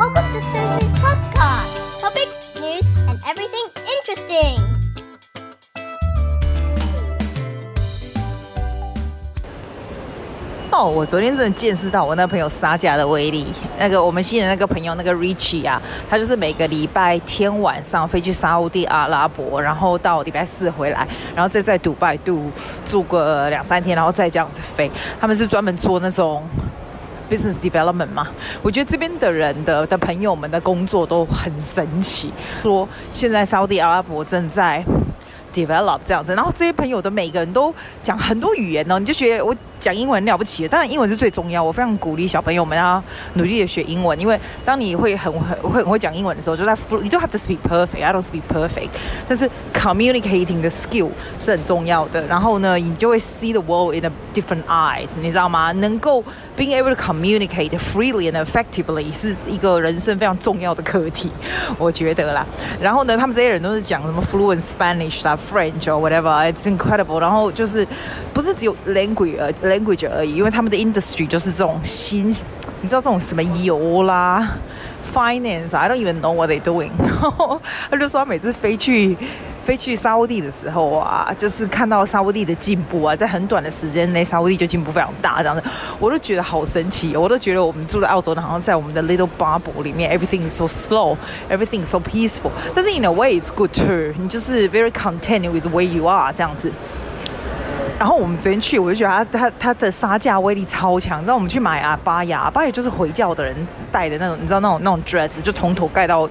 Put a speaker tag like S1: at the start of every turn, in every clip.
S1: Welcome to Susie's podcast. Topics, news, and everything interesting.
S2: 哦，我昨天真的见识到我那朋友杀价的威力。那个我们新的那个朋友，那个 Richie 啊，他就是每个礼拜天晚上飞去沙乌地阿拉伯，然后到礼拜四回来，然后再在杜拜度住个两三天，然后再这样子飞。他们是专门做那种 business development 嘛。我觉得这边的人的的朋友们的工作都很神奇。说现在沙乌地阿拉伯正在 develop 这样子，然后这些朋友的每个人都讲很多语言呢，你就觉得我。讲英文了不起，当然英文是最重要。我非常鼓励小朋友们要努力的学英文，因为当你会很很会很会讲英文的时候，就在 you don't have to speak perfect, I don't speak perfect，但是 communicating the skill 是很重要的。然后呢，你就会 see the world in a different eyes，你知道吗？能够 being able to communicate freely and effectively 是一个人生非常重要的课题，我觉得啦。然后呢，他们这些人都是讲什么 fluent Spanish 啦、French or whatever，it's incredible。然后就是不是只有 language。Language 而已，因为他们的 industry 就是这种新，你知道这种什么油啦，finance，I don't even know what they doing。然后他就说他每次飞去飞去沙乌地的时候啊，就是看到沙乌地的进步啊，在很短的时间内，沙乌地就进步非常大，这样子，我都觉得好神奇，我都觉得我们住在澳洲的，好像在我们的 little bubble 里面，everything is so slow，everything is so peaceful。但是 in a way it's good too，你就是 very content with the way you are 这样子。然后我们昨天去，我就觉得他他他的杀价威力超强。你知道我们去买阿巴亚，阿巴亚就是回教的人戴的那种，你知道那种那种 dress，就从头盖到。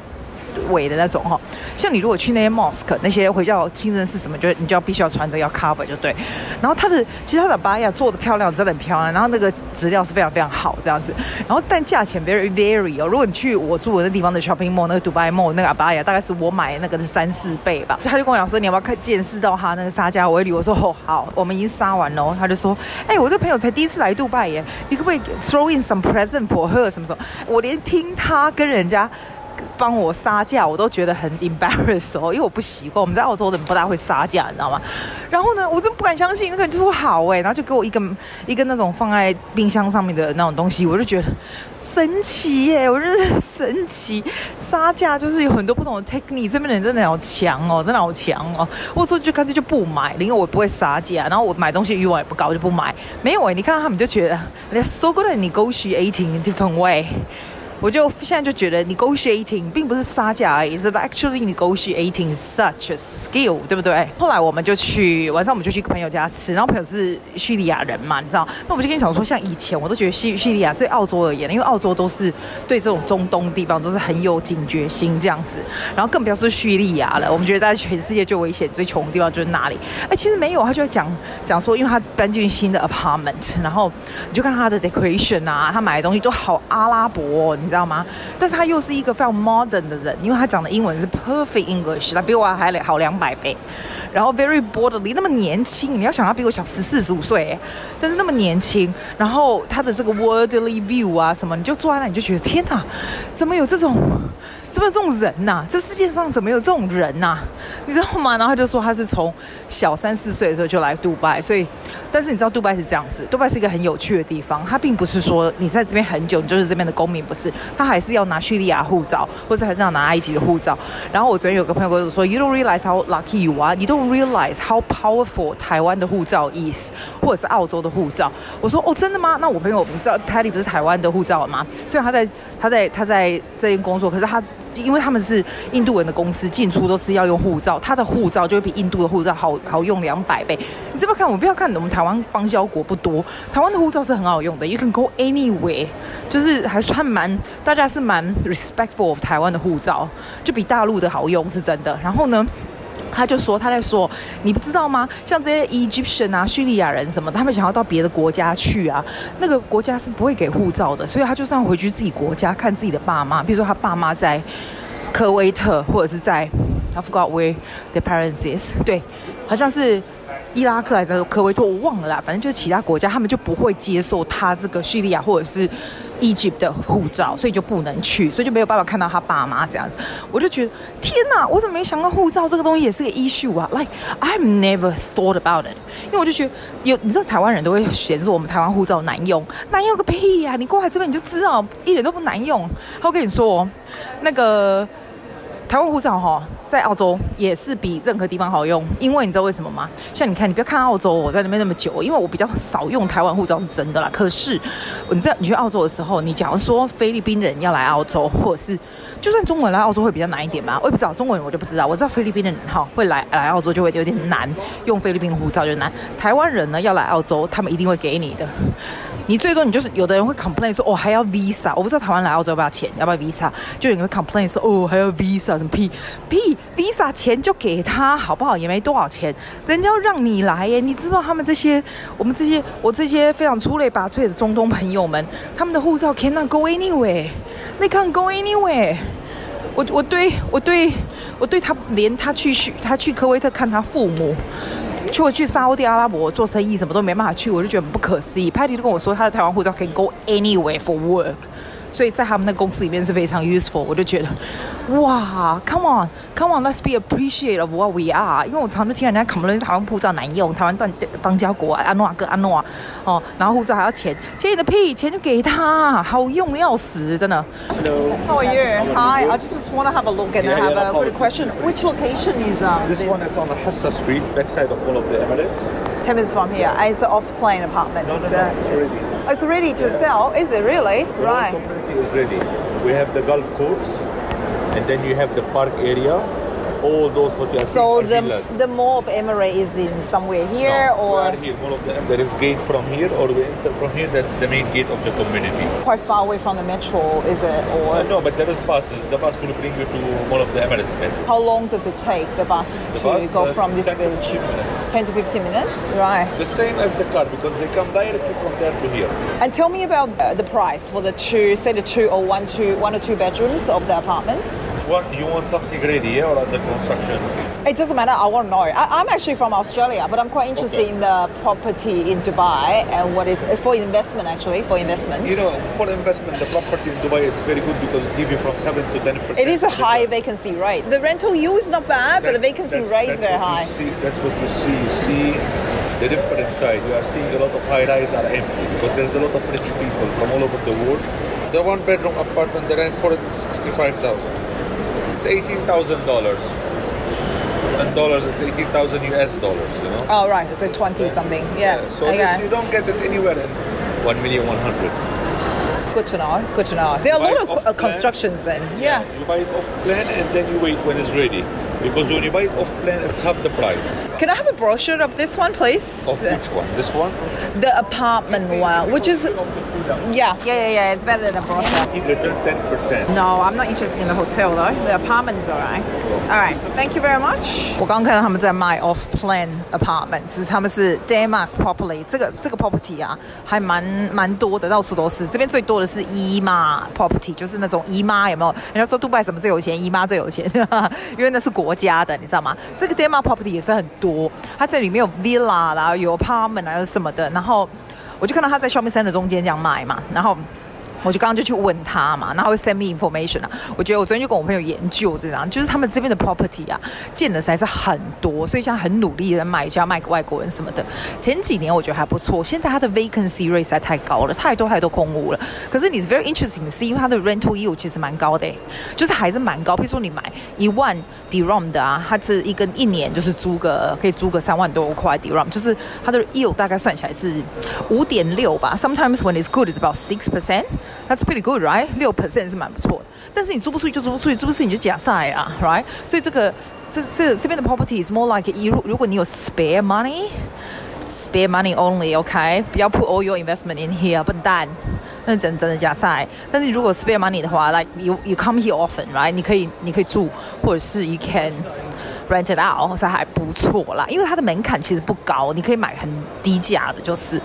S2: 尾的那种哈，像你如果去那些 mosque 那些回教清真寺什么，就你就要必须要穿着要 cover 就对。然后它的其实它的巴亚做的漂亮，真的很漂亮。然后那个质料是非常非常好这样子。然后但价钱 very very 哦。如果你去我住的那地方的 shopping mall 那个 Dubai mall 那个阿巴亚，大概是我买那个是三四倍吧。就他就跟我讲说，你要不要看见识到他那个杀价威力？我说哦好，我们已经杀完了。他就说，哎、我这朋友才第一次来杜拜耶，你可不可以 throw in some present for her 什么什么？我连听他跟人家。帮我杀价，我都觉得很 embarrass 哦，因为我不习惯。我们在澳洲的人不大会杀价，你知道吗？然后呢，我真不敢相信，那个人就说好哎，然后就给我一个一个那种放在冰箱上面的那种东西，我就觉得神奇耶，我觉得很神奇。杀价就是有很多不同的 technique，这边人真的好强哦，真的好强哦。我说就干脆就不买，因为我不会杀价，然后我买东西欲望也不高，就不买。没有哎，你看他们就觉得 they're so good at negotiating in a different way。我就现在就觉得，negotiating 并不是杀价而已，是 actually negotiating such a skill，对不对？后来我们就去晚上，我们就去朋友家吃，然后朋友是叙利亚人嘛，你知道？那我们就跟你讲说，像以前我都觉得叙叙利亚对澳洲而言，因为澳洲都是对这种中东地方都是很有警觉心这样子，然后更不要说叙利亚了。我们觉得在全世界最危险、最穷的地方就是那里。哎，其实没有，他就在讲讲说，因为他搬进新的 apartment，然后你就看他的 decoration 啊，他买的东西都好阿拉伯。你你知道吗？但是他又是一个非常 modern 的人，因为他讲的英文是 perfect English，他比我还好两百倍。然后 very borderly，那么年轻，你要想他比我小十四十五岁，但是那么年轻，然后他的这个 worldly view 啊什么，你就坐在那你就觉得天哪，怎么有这种？怎么有这种人呐、啊？这世界上怎么有这种人呐、啊？你知道吗？然后他就说他是从小三四岁的时候就来杜拜，所以，但是你知道杜拜是这样子，杜拜是一个很有趣的地方，它并不是说你在这边很久你就是这边的公民，不是，他还是要拿叙利亚护照，或者还是要拿埃及的护照。然后我昨天有个朋友跟我说，You don't realize how lucky you are，you don't realize how powerful 台湾的护照 is，或者是澳洲的护照。我说哦，真的吗？那我朋友我们知道 Patty 不是台湾的护照吗？虽然他在他在他在这边工作，可是他。因为他们是印度人的公司，进出都是要用护照，他的护照就会比印度的护照好好用两百倍。你这么看，我不要看，我们台湾邦交国不多，台湾的护照是很好用的，You can go anywhere，就是还算蛮，大家是蛮 respectful of 台湾的护照，就比大陆的好用，是真的。然后呢，他就说他在说，你不知道吗？像这些 Egyptian 啊、叙利亚人什么，他们想要到别的国家去啊，那个国家是不会给护照的，所以他就算回去自己国家看自己的爸妈，比如说他爸妈在科威特或者是在 I forgot where the parents is，对，好像是伊拉克还是科威特，我忘了啦，反正就是其他国家，他们就不会接受他这个叙利亚或者是 Egypt 的护照，所以就不能去，所以就没有办法看到他爸妈这样子。我就觉得天哪，我怎么没想到护照这个东西也是个 issue 啊？Like I've never thought about it。因为我就觉得有，你知道台湾人都会嫌说我们台湾护照难用，难用个屁呀、啊！你过来这边你就知道，一点都不难用。我跟你说，那个台湾护照哈。在澳洲也是比任何地方好用，因为你知道为什么吗？像你看，你不要看澳洲，我在那边那么久，因为我比较少用台湾护照是真的啦。可是你知道，你去澳洲的时候，你假如说菲律宾人要来澳洲，或者是就算中国人来澳洲会比较难一点吗？我也不知道，中国人我就不知道。我知道菲律宾人哈会来来澳洲就会有点难，用菲律宾护照就难。台湾人呢要来澳洲，他们一定会给你的。你最多你就是有的人会 complain 说哦还要 visa，我不知道台湾来澳洲要不要钱，要不要 visa？就有人会 complain 说哦还要 visa 什么屁屁 visa 钱就给他好不好？也没多少钱，人家要让你来耶，你知道他们这些我们这些我这些非常出类拔萃的中东朋友们，他们的护照 cannot go anywhere，they can't go anywhere。我我对我对我对他连他去去他去科威特看他父母。去我去沙乌地阿拉伯做生意，什么都没办法去，我就觉得很不可思议。Patty 都跟我说，他的台湾护照可以 go anywhere for work。所以在他们的公司里面是非常 useful，我就觉得，哇，come on on，come on，let's be appreciate of what we are。因为我常常听人家 complain 台湾护照难用，台湾断邦交国安诺个安诺哦，然后护照还要钱，钱你的屁，钱就给他，好用要死，真的。Hello，how are you？Hi，I just want to have a look and I have a quick question. Which location is um?
S3: This one is on the Hassa Street, backside of all of the Emirates.
S2: Ten minutes from here. It's an off-plan apartment.
S3: No, no, no, it's ready.
S2: It's ready to sell. Is it really? Right.
S3: is ready. We have the golf course, and then you have the park area. All those hotels.
S2: So the the mall of Emirate is in somewhere here
S3: no,
S2: or
S3: here. Mall of the there is gate from here, or we enter from here. That's the main gate of the community.
S2: Quite far away from the metro, is it? Or
S3: uh, no, but there is buses. The bus will bring you to Mall of the Emirates.
S2: How long does it take the bus
S3: the
S2: to
S3: bus,
S2: go
S3: uh,
S2: from this
S3: 10
S2: village?
S3: To
S2: 10 to 15 minutes, right?
S3: The same as the car because they come directly from there to here.
S2: And tell me about uh, the price for the two, say the two or one, two, one or two bedrooms of the apartments.
S3: What you want something ready yeah, or under construction?
S2: It doesn't matter. I want to know. I, am actually from Australia, but I'm quite interested
S3: Okay.
S2: in the property in Dubai and what is for investment actually for investment.
S3: You know, for investment, the property in Dubai it's very good because it gives you from seven to ten percent.
S2: It is a high vacancy rate. The rental yield is not bad, but the vacancy rate is very high.
S3: See, that's what you see. You see the different side. You are seeing a lot of high rise are empty because there's a lot of rich people from all over the world. The one bedroom apartment, the rent for it is sixty five thousand. It's eighteen thousand dollars. In dollars, it's eighteen thousand US dollars. You know.
S2: Oh right, so 20 something. Yeah.
S3: So
S2: okay.
S3: this you don't get it anywhere in one million one hundred.
S2: Good to know. Good to know. There are a lot of co- uh, constructions then. Yeah.
S3: You buy it off plan and then you wait when it's ready. Because when you buy it off plan, it's half the price.
S2: Can I have a brochure of this one, please?
S3: Of which one? This one?
S2: The apartment one, which is yeah, yeah, yeah, yeah. It's better than a brochure.
S3: You return ten percent.
S2: No, I'm not interested in the hotel though. The apartment is alright. Alright, thank you very much. 我刚刚看到他们在卖 off plan apartment，只是他们是 Denmark property，这个这个 property 啊，还蛮蛮多的，到处都是。这边最多的是姨妈 property，就是那种姨妈有没有？人家说杜拜什么最有钱？姨妈最有钱，因为那是国 国家的，你知道吗？这个 demo property 也是很多，它在里面有 villa，然后有 apartment，然有什么的。然后我就看到他在 shopping center 中间这样卖嘛，然后。我就刚刚就去问他嘛，然后会 send me information 啊。我觉得我昨天就跟我朋友研究这样，就是他们这边的 property 啊，建的实在是很多，所以现在很努力的卖，就要卖给外国人什么的。前几年我觉得还不错，现在它的 vacancy rate 实在太高了，太多太多空屋了。可是你是 very interesting，是因为它的 rental yield 其实蛮高的，就是还是蛮高。譬如说你买一万 dirham 的啊，它是一个一年就是租个可以租个三万多块 dirham，就是它的 yield 大概算起来是五点六吧。Sometimes when it's good, it's about six percent. That's pretty good, right? 六 percent 是蛮不错的，但是你租不出去就租不出去，租不出去你就假赛啊，right? 所以这个这这这边的 property is more like 如如果你有 spare money, spare money only, OK? 不要 put all your investment in here，笨蛋，那真真的假赛。但是如果 spare money 的话，like you you come here often, right? 你可以你可以住，或者是 you can rent it out，所以还不错啦。因为它的门槛其实不高，你可以买很低价的，就是。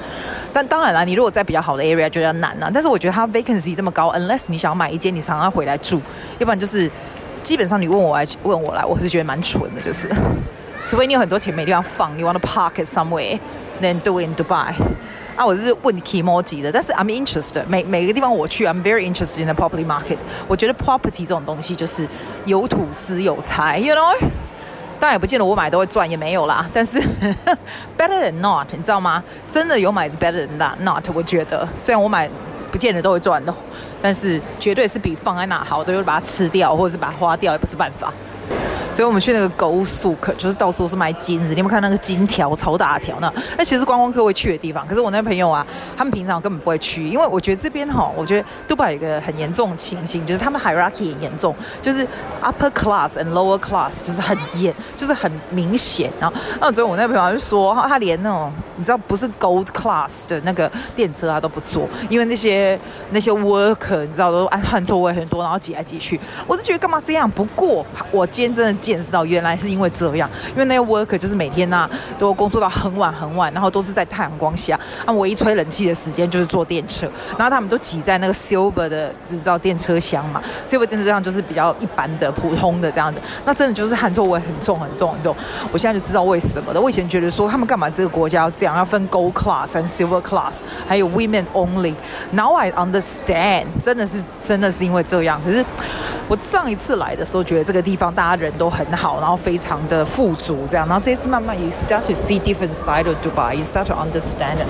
S2: 但当然啦，你如果在比较好的 area 就比较难啦。但是我觉得它 vacancy 这么高，unless 你想要买一间你常常回来住，要不然就是基本上你问我来问我来，我是觉得蛮蠢的，就是。除非你有很多钱没地方放，你 want to park it somewhere，then do it in Dubai。啊，我是问 kimoji 的，但是 I'm interested。每每个地方我去，I'm very interested in the property market。我觉得 property 这种东西就是有土司有财，you know。当然也不见得我买都会赚，也没有啦。但是 better than not，你知道吗？真的有买是 better than not。我觉得虽然我买不见得都会赚的，但是绝对是比放在那好的，就把它吃掉或者是把它花掉也不是办法。所以我们去那个 Gold Souk，就是到处是卖金子。你有没有看那个金条超大条那？那其实观光客会去的地方。可是我那朋友啊，他们平常根本不会去，因为我觉得这边哈，我觉得杜拜有一个很严重的情形，就是他们 hierarchy 很严重，就是 upper class and lower class 就是很严，就是很明显。然后，那所以我那朋友就说，他连那种你知道不是 Gold Class 的那个电车他都不坐，因为那些那些 worker 你知道都按座位很多，然后挤来挤去。我就觉得干嘛这样？不过我今天真的。见识到原来是因为这样，因为那个 worker 就是每天呐、啊、都工作到很晚很晚，然后都是在太阳光下，那，唯一吹冷气的时间就是坐电车，然后他们都挤在那个 silver 的，你知道电车厢嘛，silver 电车厢就是比较一般的普通的这样子，那真的就是汗臭味很重很重很重。我现在就知道为什么了。我以前觉得说他们干嘛这个国家要这样，要分 gold class 和 silver class，还有 women only。Now I understand，真的是真的是因为这样。可是我上一次来的时候，觉得这个地方大家人都。很好，然后非常的富足，这样。然后这一次慢慢，you start to see different side of Dubai. You start to understand it.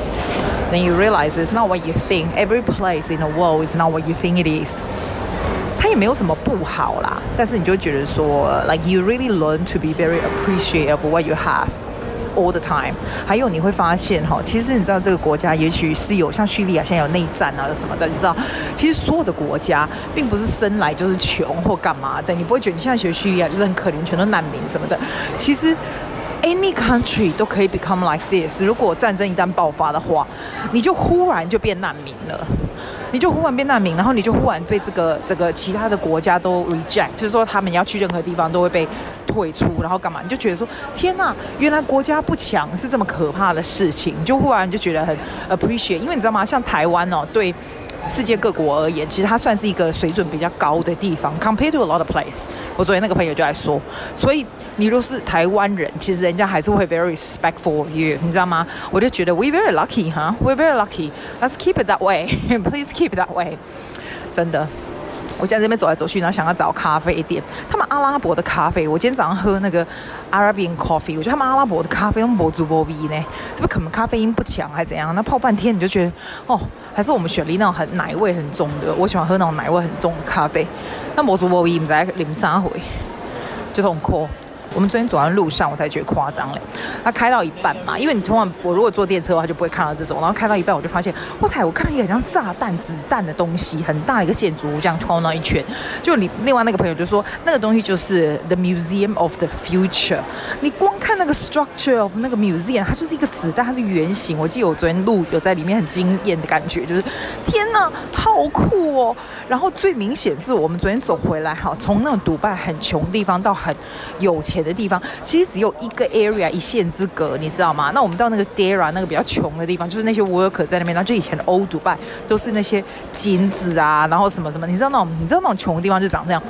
S2: Then you realize it's not what you think. Every place in the world is not what you think it is. 它也没有什么不好啦，但是你就觉得说，like you really learn to be very appreciative of what you have. All the time，还有你会发现哈，其实你知道这个国家也许是有像叙利亚现在有内战啊什么的，你知道，其实所有的国家并不是生来就是穷或干嘛的，你不会觉得你现在学叙利亚就是很可怜，全都难民什么的。其实 any country 都可以 become like this。如果战争一旦爆发的话，你就忽然就变难民了。你就忽然变难民，然后你就忽然被这个这个其他的国家都 reject，就是说他们要去任何地方都会被退出，然后干嘛？你就觉得说天哪，原来国家不强是这么可怕的事情，你就忽然就觉得很 appreciate，因为你知道吗？像台湾哦，对。世界各国而言，其实它算是一个水准比较高的地方，compared to a lot of place。我昨天那个朋友就在说，所以你若是台湾人，其实人家还是会 very respectful of you，你知道吗？我就觉得 we very lucky，哈，we very lucky。Let's keep it that way，please keep it that way。真的。我在这边走来走去，然后想要找咖啡店。他们阿拉伯的咖啡，我今天早上喝那个 Arabian coffee，我觉得他们阿拉伯的咖啡用博主波比呢，这不可能咖啡因不强还是怎样？那泡半天你就觉得哦，还是我们雪梨那种很奶味很重的。我喜欢喝那种奶味很重的咖啡。那博主波比你在零三回，就痛苦。我们昨天走在路上，我才觉得夸张嘞。他开到一半嘛，因为你通常我如果坐电车的话，就不会看到这种。然后开到一半，我就发现，哇塞！我看到一个很像炸弹、子弹的东西，很大一个建筑物，这样冲到一圈。就你另外那个朋友就说，那个东西就是 The Museum of the Future。你光看那个 structure of 那个 museum，它就是一个子弹，它是圆形。我记得我昨天路有在里面很惊艳的感觉，就是天哪，好酷哦！然后最明显是我们昨天走回来，哈，从那种迪拜很穷地方到很有钱的地方，其实只有一个 area 一线之隔，你知道吗？那我们到那个 Dera 那个比较穷的地方，就是那些 worker 在那边，然后就以前的欧迪拜都是那些金子啊，然后什么什么，你知道那种你知道那种穷的地方就长这样。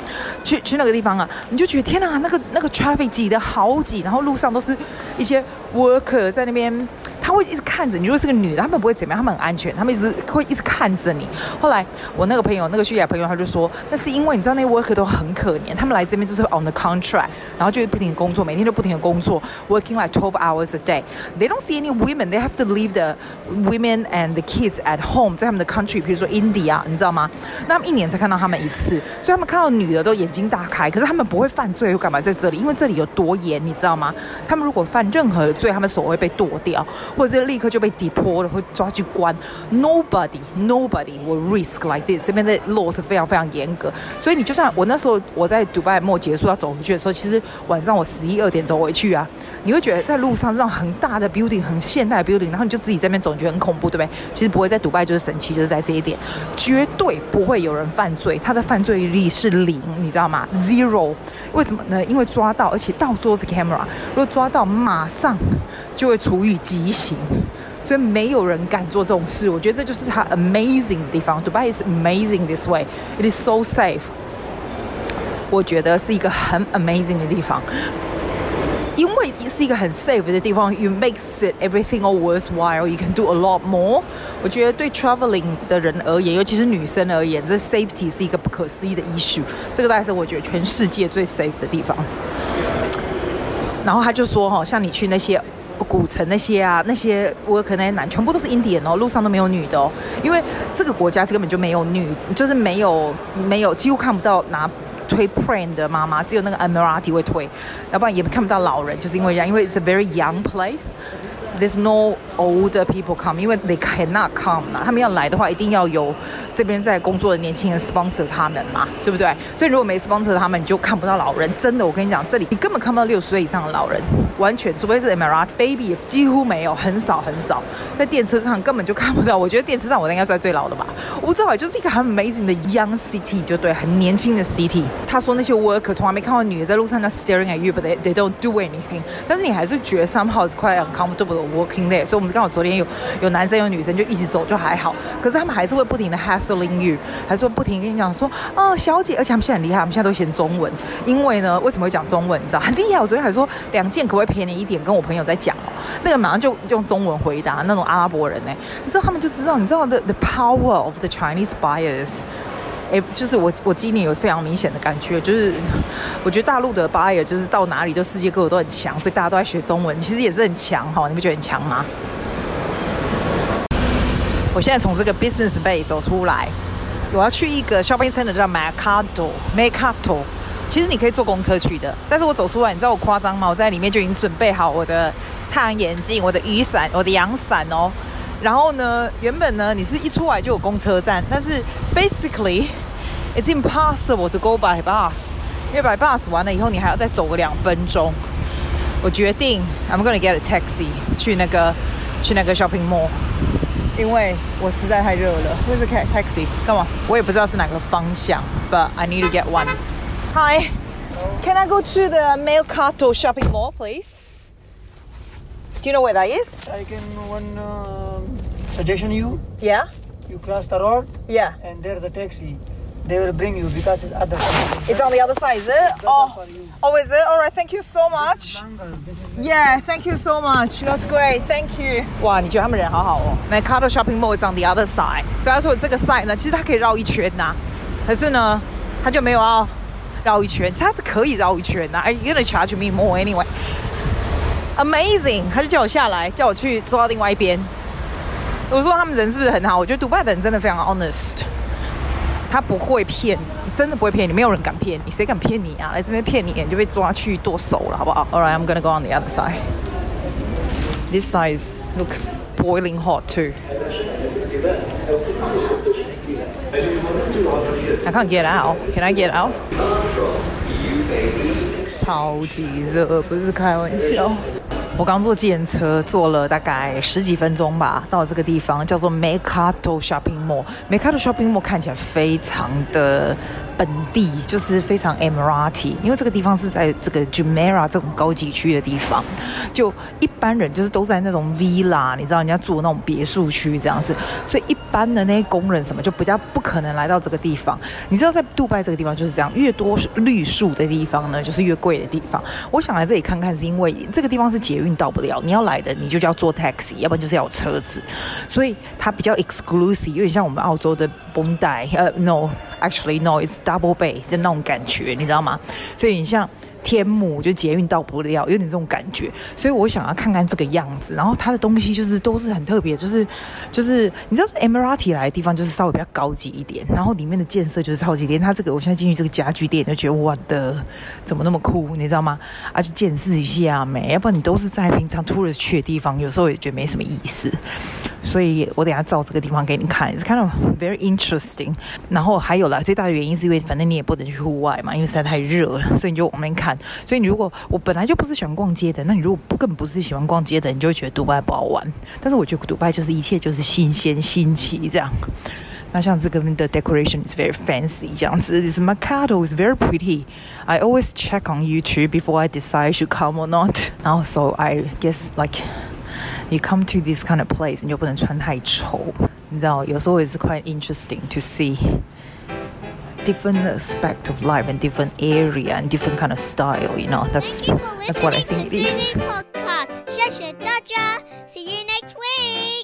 S2: 去去那个地方啊，你就觉得天哪，那个那个 traffic 挤得好挤，然后路上都是一些 worker 在那边。会一直看着你，如果是个女的，他们不会怎么样，他们很安全，他们一直会一直看着你。后来我那个朋友，那个叙利亚朋友，他就说，那是因为你知道那些 worker 都很可怜，他们来这边就是 on the contract，然后就会不停工作，每天都不停的工作，working like twelve hours a day。They don't see any women, they have to leave the women and the kids at home，在他们的 country，比如说 India，你知道吗？那他们一年才看到他们一次，所以他们看到女的都眼睛大开。可是他们不会犯罪，又干嘛在这里？因为这里有多严，你知道吗？他们如果犯任何的罪，他们手会被剁掉。或或者立刻就被 deport 了，会抓去关。Nobody, nobody will risk like this。这边的 law 是非常非常严格，所以你就算我那时候我在迪拜末结束要走回去的时候，其实晚上我十一二点走回去啊，你会觉得在路上这种很大的 building，很现代的 building，然后你就自己在那边走，你觉得很恐怖，对不对？其实不会在迪拜就是神奇，就是在这一点，绝对不会有人犯罪，他的犯罪率是零，你知道吗？Zero。为什么呢？因为抓到，而且到处都是 camera，如果抓到，马上就会处以极刑，所以没有人敢做这种事。我觉得这就是它 amazing 的地方。Dubai is amazing this way. It is so safe. 我觉得是一个很 amazing 的地方。 因为是一个很 safe 的地方，you makes it everything all worthwhile. You can do a lot more. 我觉得对 traveling 的人而言，尤其是女生而言，这 safety 是一个不可思议的 issue。这个大概是我觉得全世界最 safe 的地方。然后他就说，哈，像你去那些 古城那些啊，那些我可能男全部都是 Indian 哦，路上都没有女的哦，因为这个国家根本就没有女，就是没有没有几乎看不到拿。推 pram 的妈妈只有那个 Emirati 会推，要不然也看不到老人，就是因为这样，因为 it's a very young place。There's no older people come，因为 they cannot come 嘛。他们要来的话，一定要有这边在工作的年轻人 sponsor 他们嘛，对不对？所以如果没 sponsor 他们，你就看不到老人。真的，我跟你讲，这里你根本看不到六十岁以上的老人，完全，除非是 Emirat baby，几乎没有，很少很少。在电车上根本就看不到。我觉得电车上我应该算最老的吧。我不知道，就是一个很 amazing 的 young city，就对，很年轻的 city。他说那些 worker 从来没看到女的在路上在 staring at you，but they they don't do anything。但是你还是觉得 somehow is quite uncomfortable。Working there，所以我们刚好昨天有有男生有女生就一起走就还好，可是他们还是会不停的 hassling you，还是会不停跟你讲说啊小姐，而且他们现在很厉害，他们现在都会讲中文，因为呢为什么会讲中文？你知道 很厉害，我昨天还说两件可不可以便宜一点，跟我朋友在讲，那个马上就用中文回答那种阿拉伯人呢，你知道他们就知道，你知道 the the power of the Chinese buyers。哎，就是我，我今年有非常明显的感觉，就是我觉得大陆的 buyer 就是到哪里就世界各国都很强，所以大家都在学中文，其实也是很强哈，你不觉得很强吗？我现在从这个 Business Bay 走出来，我要去一个 shopping center 叫 Mercato，Mercato，其实你可以坐公车去的，但是我走出来，你知道我夸张吗？我在里面就已经准备好我的太阳眼镜、我的雨伞、我的阳伞哦。然后呢，原本呢，你是一出来就有公车站，但是 basically it's impossible to go by bus，因为 by bus 完了以后，你还要再走个两分钟。我决定 I'm gonna get a taxi 去那个去那个 shopping mall，因为我实在太热了。Where's the taxi？干嘛？我也不知道是哪个方向，but I need to get one. Hi, can I go to the Mercato shopping mall, please? Do you know where that is?
S4: I can one. Uh suggestion you
S2: yeah
S4: you cross the road
S2: yeah
S4: and there's a taxi they will bring you because it's other side.
S2: it's on the other side is it oh oh is it all right thank you so much yeah thank you so much that's great thank you 哇你觉得他们人好好哦 Mercato shopping mall is on the other side 所以他说这个 side 呢其实它可以绕一圈呐、啊、可是呢他就没有要绕一圈它是可以绕一圈呐、啊、are you gonna charge me more anyway amazing 他就叫我下来叫我去坐到另外一边我说他们人是不是很好？我觉得迪拜的人真的非常 honest， 他不会骗，真的不会骗你，没有人敢骗你，谁敢骗你啊？来这边骗你，你就被抓去剁手了，好不好？Alright, I'm gonna go on the other side. This side looks boiling hot too. I can't get out. Can I get out? 超级热，不是开玩笑。我刚坐计程车，坐了大概十几分钟吧，到这个地方叫做 Mercato Shopping Mall。Mercato Shopping Mall 看起来非常的本地，就是非常 Emirati，因为这个地方是在这个 Jumeirah 这种高级区的地方，就一般人就是都在那种 villa，你知道人家住的那种别墅区这样子，所以一般的那些工人什么就比较不可能来到这个地方。你知道在杜拜这个地方就是这样，越多绿树的地方呢，就是越贵的地方。我想来这里看看，是因为这个地方是捷运到不了，你要来的你就叫坐 taxi，要不然就是要有车子，所以它比较 exclusive，有点像我们澳洲的 Bondi，呃，no，actually no，it's Double Bay，就那种感觉，你知道吗？所以你像。天母就捷运到不了，有点这种感觉，所以我想要看看这个样子。然后它的东西就是都是很特别，就是就是你知道，Emirati 来的地方就是稍微比较高级一点，然后里面的建设就是超级。连它这个，我现在进去这个家具店就觉得我的怎么那么酷，你知道吗？啊，就见识一下没？要不然你都是在平常 tourist 去的地方，有时候也觉得没什么意思。所以我等下照这个地方给你看，It's kind of very interesting。然后还有啦，最大的原因是因为反正你也不能去户外嘛，因为实在太热了，所以你就往那边看。所以你如果我本来就不是喜欢逛街的，那你如果不更不是喜欢逛街的，你就觉得杜拜不好玩。但是我觉得杜拜就是一切就是新鲜新奇这样。那像这个的 decoration is very fancy 这样子，This macado is very pretty. I always check on YouTube before I decide should come or not. 然后 so I guess like you come to this kind of place，你就不能穿太丑。你知道，有时候也是 quite interesting to see。 different aspect of life and different area and different kind of style. You know, that's
S1: Thank you for
S2: that's what I
S1: listening
S2: think
S1: to
S2: it is.
S1: Zulu Podcast. 谢谢大家. See you next week.